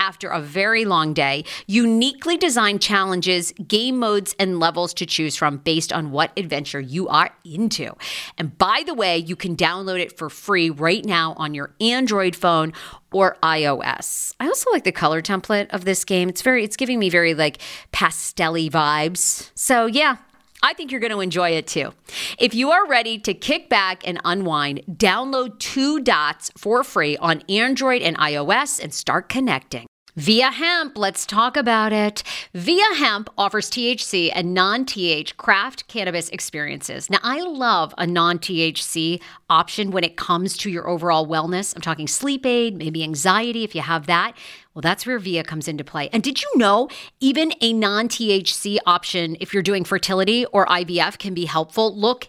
after a very long day, uniquely designed challenges game modes, and levels to choose from based on what adventure you are into. And by the way, you can download it for free right now on your Android phone or iOS. I also like the color template of this game. It's very it's giving me very like pastelly vibes. So, yeah, I think you're going to enjoy it too. If you are ready to kick back and unwind, download Two Dots for free on Android and iOS and start connecting. VIIA Hemp, let's talk about it. VIIA Hemp offers THC and non TH craft cannabis experiences. Now, I love a non THC option when it comes to your overall wellness. I'm talking sleep aid, maybe anxiety if you have that. Well, that's where VIIA comes into play. And did you know even a non THC option, if you're doing fertility or IVF, can be helpful? Look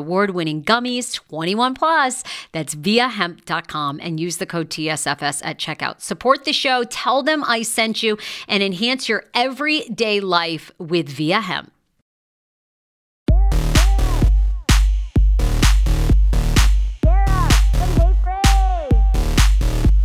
award winning gummies, 21 plus. That's viiahemp.com and use the code TSFS at checkout. Support the show, tell them I sent you, and enhance your everyday life with VIIA Hemp.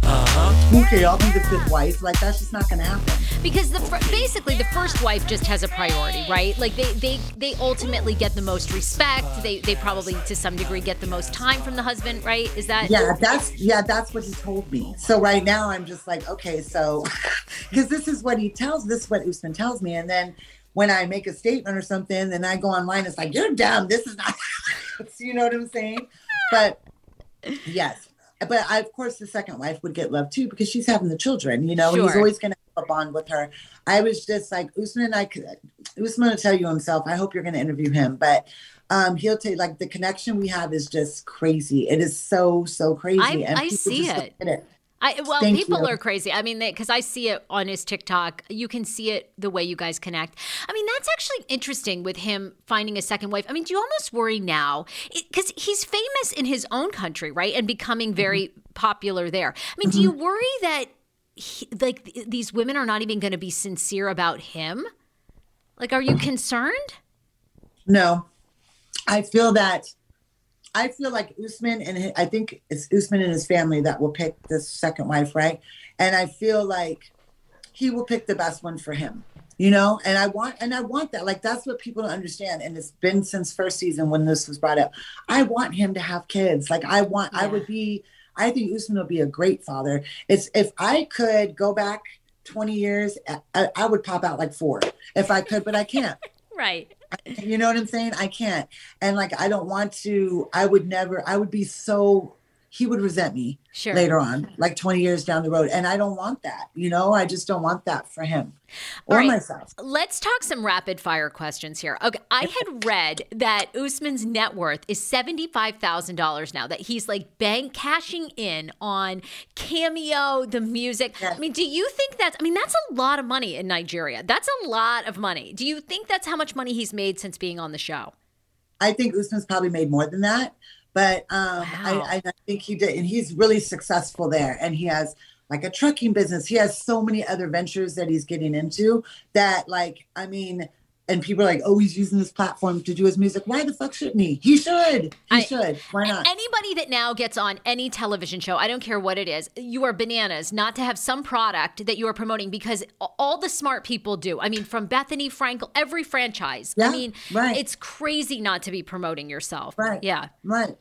Uh-huh. Okay, I'll be the fifth wife. Like that's just not gonna happen. Because the fir- basically the first wife just has a priority, right? Like they they they ultimately get the most respect. They they probably to some degree get the most time from the husband, right? Is that Yeah, that's yeah, that's what he told me. So right now I'm just like, okay, so because this is what he tells, this is what Usman tells me, and then when I make a statement or something, then I go online. It's like you're dumb. This is not. you know what I'm saying? But yes, but I, of course, the second wife would get love too because she's having the children, you know, and he's always going to a bond with her. I was just like, Usman, and I could, Usman will tell you himself. I hope you're going to interview him, but um, he'll tell you like the connection we have is just crazy. It is so, so crazy. I- and I see it. it. I, well, Thank people you. are crazy. I mean, because I see it on his TikTok. You can see it the way you guys connect. I mean, that's actually interesting with him finding a second wife. I mean, do you almost worry now? Because he's famous in his own country, right? And becoming Mm-hmm. very popular there. I mean, do you worry that he, like th- these women are not even going to be sincere about him? Like, are you concerned? No, I feel that. I feel like Usman and hi- I think it's Usman and his family that will pick this second wife, right? And I feel like he will pick the best one for him, you know. And I want and I want that. Like that's what people don't understand. And it's been since first season when this was brought up. I want him to have kids. Like I want. I would be. I think Usman will be a great father. It's if I could go back. 20 years I, I would pop out like four if i could but i can't Right. you know what I'm saying? I can't. And like I don't want to I would never I would be so he would resent me Sure. later on, like 20 years down the road. And I don't want that. You know, I just don't want that for him or right. myself. Let's talk some rapid fire questions here. Okay, I had read that Usman's net worth is seventy-five thousand dollars now. That he's like bank cashing in on Cameo, the music. Yes. I mean, do you think that's? I mean, that's a lot of money in Nigeria. That's a lot of money. Do you think that's how much money he's made since being on the show? I think Usman's probably made more than that, but um, Wow. I, I think he did, and he's really successful there. And he has like a trucking business. He has so many other ventures that he's getting into that, like, I mean, and people are like, oh, he's using this platform to do his music. Why the fuck shouldn't he? He should. He I- should. Why not? Anybody that now gets on any television show, I don't care what it is, you are bananas not to have some product that you are promoting because all the smart people do. I mean, from Bethenny Frankel, every franchise. I Yeah, mean, right. it's crazy not to be promoting yourself. Right. Yeah. Right.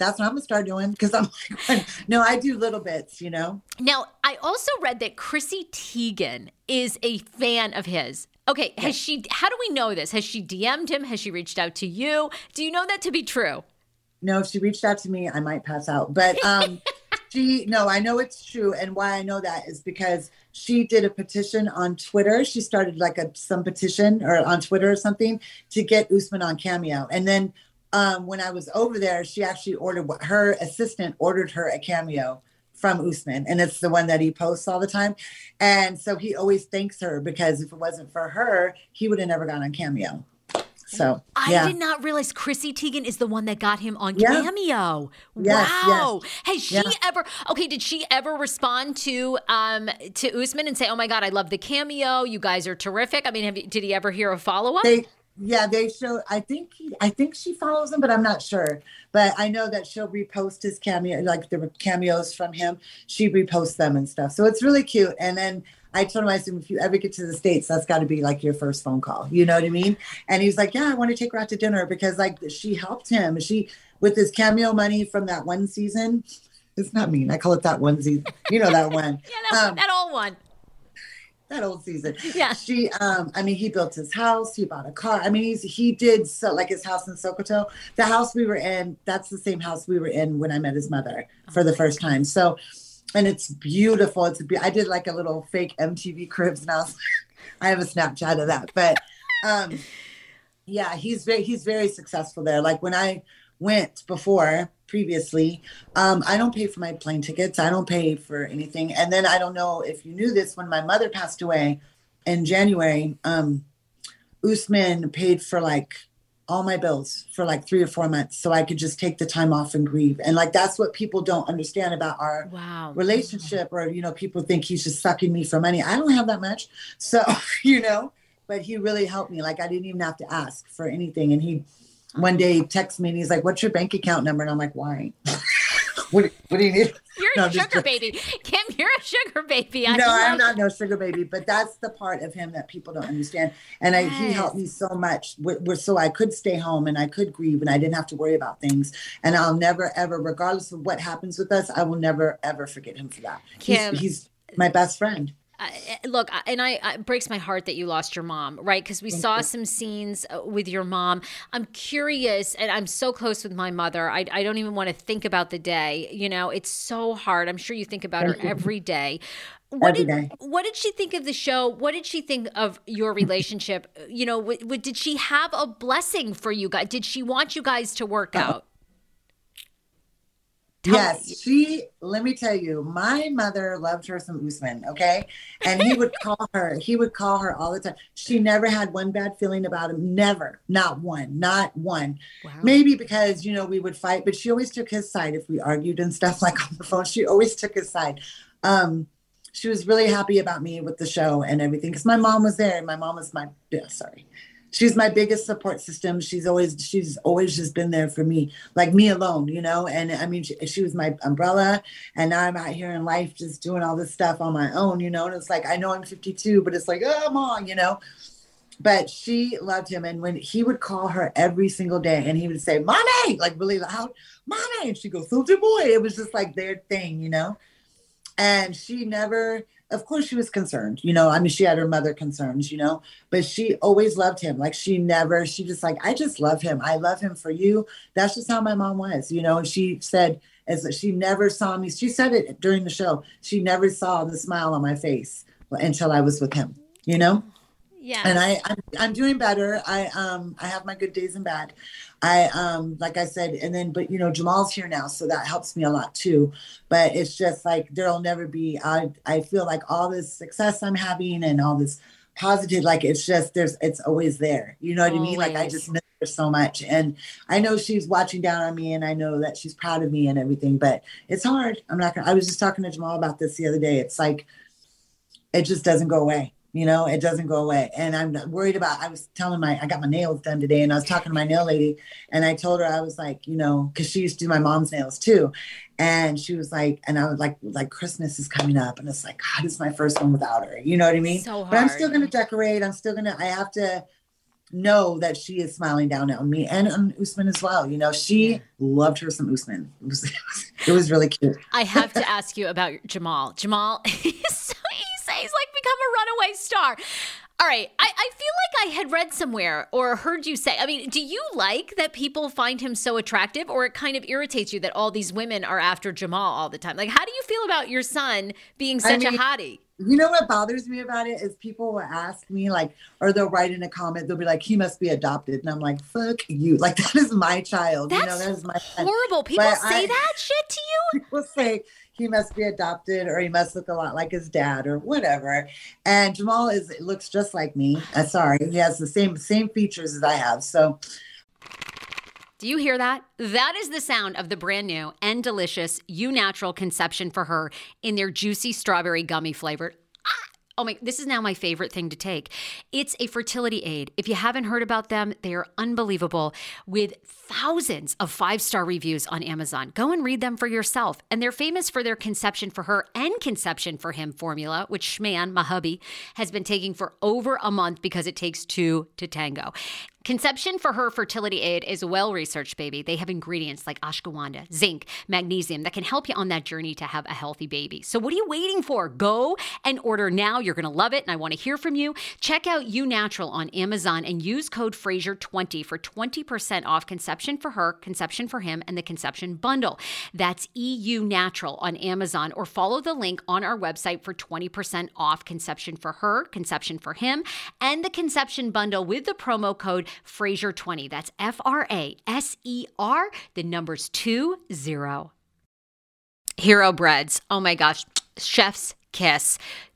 That's what I'm gonna start doing because I'm like, no, I do little bits, you know. Now, I also read that Chrissy Teigen is a fan of his. Okay, has she? How do we know this? Has she DM'd him? Has she reached out to you? Do you know that to be true? No, if she reached out to me, I might pass out. But um, she, no, I know it's true, and why I know that is because she did a petition on Twitter. She started like a some petition or on Twitter or something to get Usman on Cameo, and then um, when I was over there, she actually ordered what her assistant ordered her a Cameo from Usman, and it's the one that he posts all the time. And so he always thanks her because if it wasn't for her, he would have never gone on Cameo. So I yeah. did not realize Chrissy Teigen is the one that got him on Yeah. Cameo. Yes, wow. Has she Yeah. ever okay, did she ever respond to um to Usman and say, "Oh my god, I love the Cameo. You guys are terrific." I mean, have you, did he ever hear a follow-up? they yeah they show i think he, i think she follows him but i'm not sure. But i know that she'll repost his cameo like the cameos from him. She reposts them and stuff. So it's really cute. And then i told him i said if you ever get to the states that's got to be like your first phone call. You know what i mean? And he's like yeah i want to take her out to dinner because like she helped him. She with his cameo money from that one season it's not mean i call it that one season you know that one. Yeah, that, um, that all one. That old season. Yeah. She um I mean he built his house, he bought a car. I mean he's he did so like his house in Sokoto. The house we were in, that's the same house we were in when I met his mother for the first time. So and it's beautiful. It's a be- I did like a little fake MTV cribs I I have a Snapchat of that. But um yeah, he's very he's very successful there. Like when I went before previously, um, I don't pay for my plane tickets. I don't pay for anything. And then I don't know if you knew this when my mother passed away in January, um, Usman paid for like all my bills for like three or four months so I could just take the time off and grieve. And like that's what people don't understand about our Wow. relationship or you know people think he's just sucking me for money i don't have that much so you know but he really helped me like i didn't even have to ask for anything and he one day he texts me and he's like what's your bank account number? And i'm like why? What, what do you need? You're No, a sugar baby. Kim, you're a sugar baby. I no i'm not no sugar baby but that's the part of him that people don't understand. And I, he helped me so much with, with, so i could stay home and i could grieve and i didn't have to worry about things. And i'll never ever regardless of what happens with us i will never ever forget him for that. Kim. he's, he's my best friend I- look, and I it breaks my heart that you lost your mom, right? Because we saw some scenes uh, with your mom. I'm curious, and I'm so close with my mother. I, I don't even want to think about the day. You know, it's so hard. I'm sure you think about her every day. What Every did day. what did she think of the show? What did she think of your relationship? You know, w- w- did she have a blessing for you guys? Did she want you guys to work out? Tell- yes, she. Let me tell you, my mother loved her some Usman. Okay, and he would call her. He would call her all the time. She never had one bad feeling about him. Never, not one, not one. Wow. Maybe because you know we would fight, but she always took his side if we argued and stuff like on the phone. She always took his side. Um, she was really happy about me with the show and everything because my mom was there. And my mom was my yeah, sorry. She's my biggest support system. She's always she's always just been there for me, like me alone, you know. And I mean, she, she was my umbrella, and now I'm out here in life just doing all this stuff on my own, you know. And it's like I know I'm 52, but it's like oh, mom, you know but she loved him and when he would call her every single day and he would say mommy like really loud mommy and she goes soldier boy it was just like their thing you know and she never of course she was concerned you know i mean she had her mother concerns you know but she always loved him like she never she just like i just love him i love him for you that's just how my mom was you know she said as she never saw me. She said it during the show. She never saw the smile on my face until I was with him. You know. Yeah. And I, I'm, I'm doing better. I um I have my good days and bad. I um like I said, and then but you know Jamal's here now, so that helps me a lot too. But it's just like there'll never be. I I feel like all this success I'm having and all this positive, like it's just there's it's always there. You know what always. I mean? Like I just miss her so much, and I know she's watching down on me, and I know that she's proud of me and everything. But it's hard. I'm not. gonna I was just talking to Jamal about this the other day. It's like it just doesn't go away you know it doesn't go away and i'm worried about i was telling my i got my nails done today and i was talking to my nail lady and i told her i was like you know because she used to do my mom's nails too and she was like and i was like like christmas is coming up and it's like god this is my first one without her you know what i mean so but i'm still gonna decorate i'm still gonna i have to know that she is smiling down on me and on Usman as well. You know, she yeah. loved her some Usman. It was, it was really cute. I have to ask you about Jamal. Jamal is runaway star. All right. I, I feel like I had read somewhere or heard you say, I mean, do you like that people find him so attractive or it kind of irritates you that all these women are after Jamal all the time? Like, how do you feel about your son being such I mean, a hottie? You know what bothers me about it is people will ask me, like, or they'll write in a comment, they'll be like, he must be adopted. And I'm like, fuck you. Like, that is my child. That's you know, that is my horrible. People but say I, that shit to you. People say, he must be adopted or he must look a lot like his dad or whatever. And Jamal is looks just like me. Uh, sorry, he has the same same features as I have. So do you hear that? That is the sound of the brand new and delicious Eu Natural Conception for Her in their juicy strawberry gummy flavored Oh my, this is now my favorite thing to take. It's a fertility aid. If you haven't heard about them, they are unbelievable with thousands of five star reviews on Amazon. Go and read them for yourself. And they're famous for their conception for her and conception for him formula, which Schman, my hubby, has been taking for over a month because it takes two to tango. Conception for her fertility aid is well researched, baby. They have ingredients like ashwagandha, zinc, magnesium that can help you on that journey to have a healthy baby. So, what are you waiting for? Go and order now. You're going to love it, and I want to hear from you. Check out Eu Natural on Amazon and use code Fraser20 for 20% off conception for her, conception for him, and the conception bundle. That's EU Natural on Amazon, or follow the link on our website for 20% off conception for her, conception for him, and the conception bundle with the promo code Fraser20. That's F R A S E R, the numbers 2 0. Hero breads. Oh my gosh. Chef's kiss.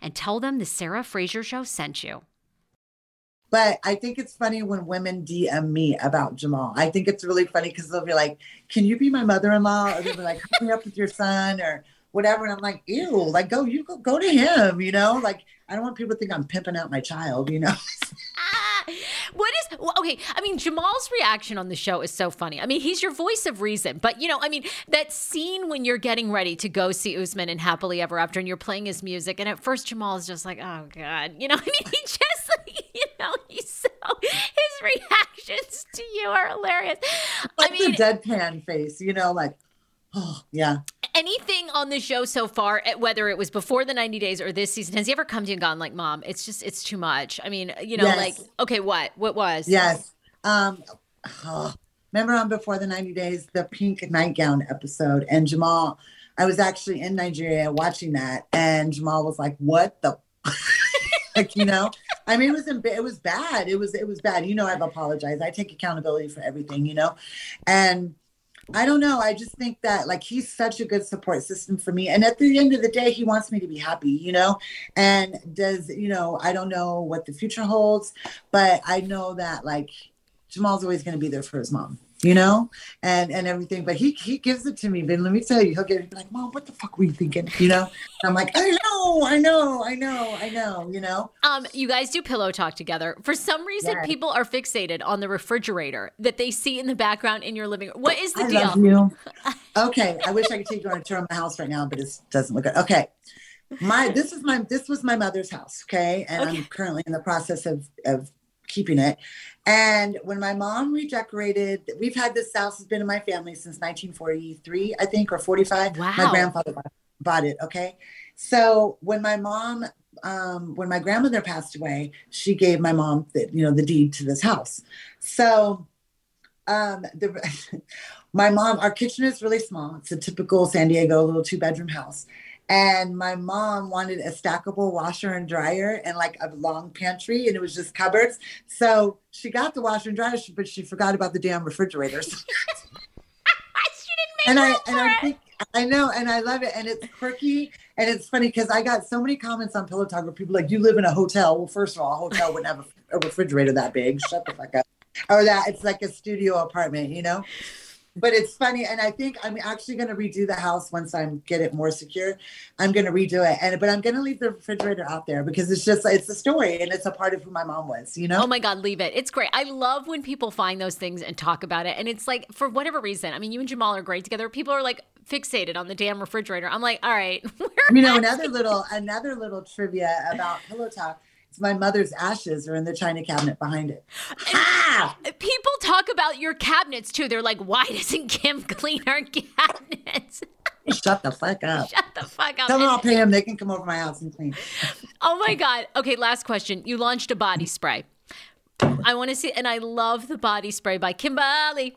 and tell them the Sarah Fraser Show sent you. But I think it's funny when women DM me about Jamal. I think it's really funny because they'll be like, "Can you be my mother-in-law?" Or they'll be like, "Hook me up with your son," or whatever. And I'm like, "Ew!" Like, go you go go to him. You know, like I don't want people to think I'm pimping out my child. You know. Ah, what is okay? I mean, Jamal's reaction on the show is so funny. I mean, he's your voice of reason, but you know, I mean, that scene when you're getting ready to go see Usman and Happily Ever After, and you're playing his music, and at first Jamal is just like, "Oh God," you know. I mean, he just, you know, he's so his reactions to you are hilarious. Like I mean, the deadpan face, you know, like, oh yeah. Anything on the show so far, eh, whether it was before the 90 days or this season, has he ever come to you and gone like, "Mom, it's just it's too much"? I mean, you know, Yes. like, okay, what, what was? Yes. Um, oh, remember on Before the 90 Days, the pink nightgown episode, and Jamal, I was actually in Nigeria watching that, and Jamal was like, "What the." like you know i mean it was it was bad it was it was bad you know i've apologized i take accountability for everything you know and i don't know. I just think that like he's such a good support system for me. And at the end of the day he wants me to be happy you know? And does you know i don't know what the future holds but i know that like jamal's always going to be there for his mom you know and and everything but he he gives it to me but let me tell you he'll get like mom what the fuck were you thinking you know and i'm like i know i know i know i know you know Um, you guys do pillow talk together. For some reason, Yes. people are fixated on the refrigerator that they see in the background in your living room. What is the I deal? love you. Okay, I wish I could take you on a tour of my house right now, but it doesn't look good. Okay, my this is my this was my mother's house. Okay, and Okay. I'm currently in the process of of keeping it. And when my mom redecorated, we've had this house has been in my family since 1943, I think, or 45. Wow. My grandfather bought, it. Okay, so when my mom um, when my grandmother passed away, she gave my mom the you know the deed to this house. So um the my mom our kitchen is really small it's a typical san diego little two bedroom house and my mom wanted a stackable washer and dryer and like a long pantry and it was just cupboards so she got the washer and dryer but she forgot about the damn refrigerators she didn't make and I and I think I know and I love it and it's quirky and it's funny because I got so many comments on Pillow Talk where people are like you live in a hotel. Well, first of all, a hotel wouldn't have a, a refrigerator that big. Shut the fuck up. Or that it's like a studio apartment, you know. But it's funny, and I think I'm actually going to redo the house once I get it more secure. I'm going to redo it, and but I'm going to leave the refrigerator out there because it's just it's a story and it's a part of who my mom was, you know. Oh my God, leave it. It's great. I love when people find those things and talk about it. And it's like, for whatever reason, I mean, you and Jamal are great together. People are like fixated on the damn refrigerator. I'm like, all right, where you know another little another little trivia about pillow talk my mother's ashes are in the china cabinet behind it. Ha! People talk about your cabinets too. They're like, why doesn't Kim clean her cabinets? Shut the fuck up. Shut the fuck up. Tell them I'll pay them. They can come over my house and clean. Oh my God. Okay, last question. You launched a body spray. I want to see, and I love the body spray by Kimberly.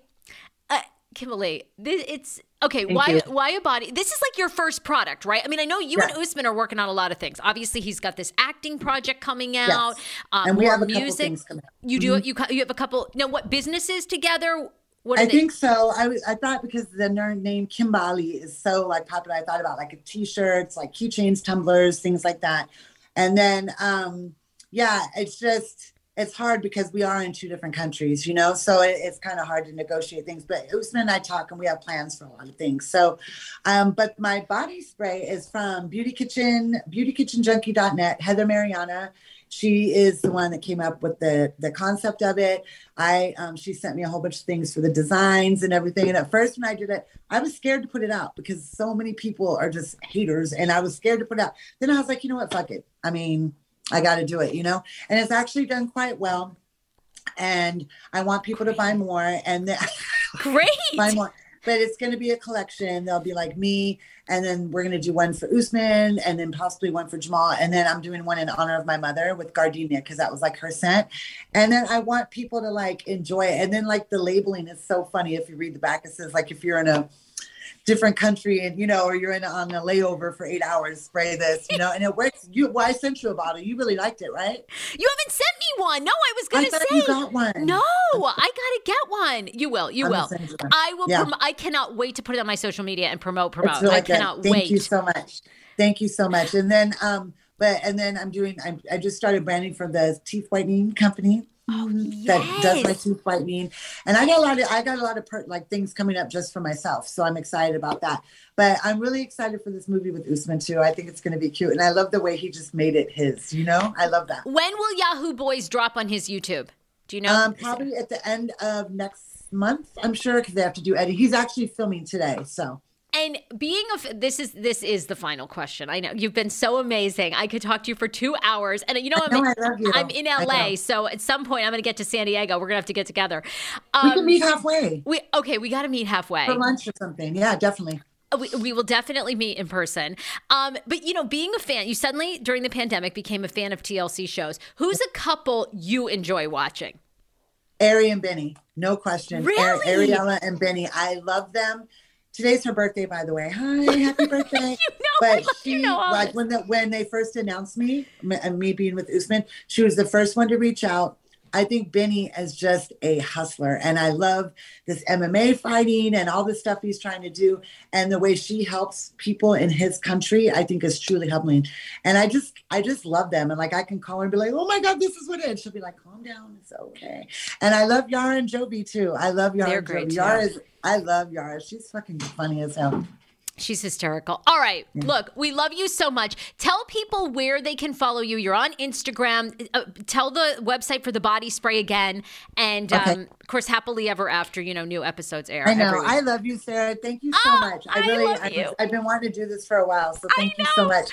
Uh, Kimberly, this, it's okay. Thank why you. why a body? This is like your first product, right? I mean, I know you and Yeah. Usman are working on a lot of things. Obviously, he's got this acting project coming out. Um, and we have a couple things coming up. You do you co- you have a couple. Now, what businesses together? What are I they? think so. I I thought because the name Kimbaaaly is so like popular, I thought about like a t-shirts, like keychains, tumblers, things like that. And then um yeah, it's just it's hard because we are in two different countries, you know, so it, it's kind of hard to negotiate things. But Usman and I talk, and we have plans for a lot of things. So, um, but my body spray is from Beauty Kitchen, BeautyKitchenJunkie.net. Heather Mariana, she is the one that came up with the the concept of it. I um, she sent me a whole bunch of things for the designs and everything. And at first, when I did it, I was scared to put it out because so many people are just haters, and I was scared to put it out. Then I was like, you know what, fuck it. I mean, I got to do it, you know. And it's actually done quite well. And I want people to buy more, and then Great. buy more. But it's going to be a collection. They'll be like me, and then we're going to do one for Usman, and then possibly one for Jamal, and then I'm doing one in honor of my mother with Gardenia because that was like her scent. And then I want people to like enjoy it. And then like the labeling is so funny. If you read the back, it says like if you're in a different country and you know, or you're in on a layover for eight hours, spray this, you know, and it works. You, well, I sent you a bottle. You really liked it, right? You haven't sent me one. No, I was gonna thought say. you got one. No, I gotta get one. You will. You I'm will. send you one. I will. Yeah. Prom- I cannot wait to put it on my social media and promote. Promote. Really I cannot Thank wait. you so much. Thank you so much. And then, um, but and then I'm doing. I, I just started branding for the teeth whitening company. Oh, That does my yes. teeth whitening, and I got a lot of I got a lot of per, like things coming up just for myself, so I'm excited about that. But I'm really excited for this movie with Usman too. I think it's going to be cute, and I love the way he just made it his. You know, I love that. When will Yahoo Boys drop on his YouTube? Do you know? Um, probably at the end of next month, I'm sure, because they have to do edit. He's actually filming today, so And being a this is this is the final question. I know you've been so amazing. I could talk to you for two hours, and you know I'm know, in, in LA, so at some point I'm going to get to San Diego. We're going to have to get together. we can Um, meet halfway we okay. We got to meet halfway. for lunch or something. Yeah, definitely. we, we will definitely meet in person. Um, but you know, being a fan, you suddenly during the pandemic became a fan of TLC shows. Who's a couple you enjoy watching? Ari and Benny, no question. Really? Ariela and Benny, I love them. Today's her birthday, by the way. Hi, happy birthday. You know, but she, you know all like when the, when they first announced me and uh, me being with Usman, she was the first one to reach out. I think Benny is just a hustler, and I love this MMA fighting and all the stuff he's trying to do, and the way she helps people in his country. I think is truly humbling, and I just I just love them. And like I can call her and be like, "Oh my God, this is what it is." She'll be like, "Calm down, it's okay." And I love Yara and Jovi too. I love Yara. They're and great, too. Yara is. I love Yara. She's fucking funny as hell. She's hysterical. All right. Look, we love you so much. Tell people where they can follow you. You're on Instagram. Uh, tell the website for the body spray again. And Okay. um, of course, happily ever after, you know, new episodes air. I know. I love you, Sarah. Thank you so Oh, much. I really, love I've, you. Been, I've been wanting to do this for a while, so I thank you so much.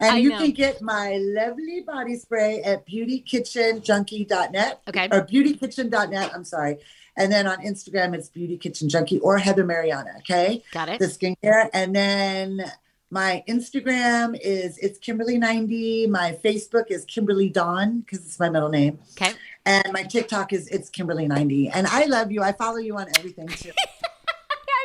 And I you know. can get my lovely body spray at beautykitchenjunkie.net Okay. or beautykitchen.net. I'm sorry. And then on Instagram, it's Beauty Kitchen Junkie or Heather Mariana. Okay. Got it. The skincare. And then my Instagram is it's Kimberly90. My Facebook is Kimberly Dawn because it's my middle name. Okay. And my TikTok is it's Kimberly90. And I love you. I follow you on everything too.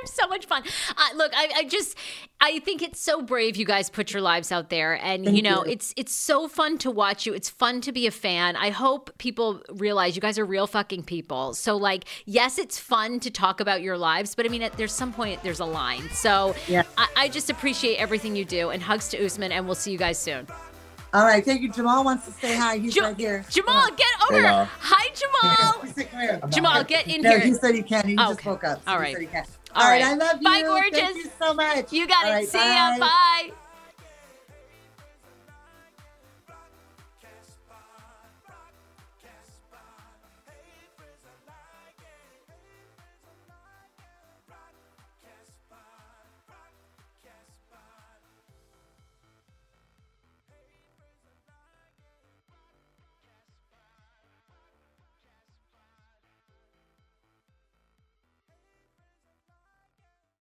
I'm so much fun. Uh, look, I, I just, I think it's so brave you guys put your lives out there, and Thank you know, you. it's it's so fun to watch you. It's fun to be a fan. I hope people realize you guys are real fucking people. So, like, yes, it's fun to talk about your lives, but I mean, at there's some point there's a line. So, Yeah. I, I just appreciate everything you do, and hugs to Usman, and we'll see you guys soon. All right, thank you. Jamal wants to say hi. He's Ja- right here. Jamal, get over. Hello. Hi, Jamal. He said, "Come. Jamal, get in No, here. he said he can. He Oh, just okay. woke up. so All he right. Said he can. All All right. right. I love you. Bye, gorgeous. Thank you so much. You got All it. right, See ya. Bye.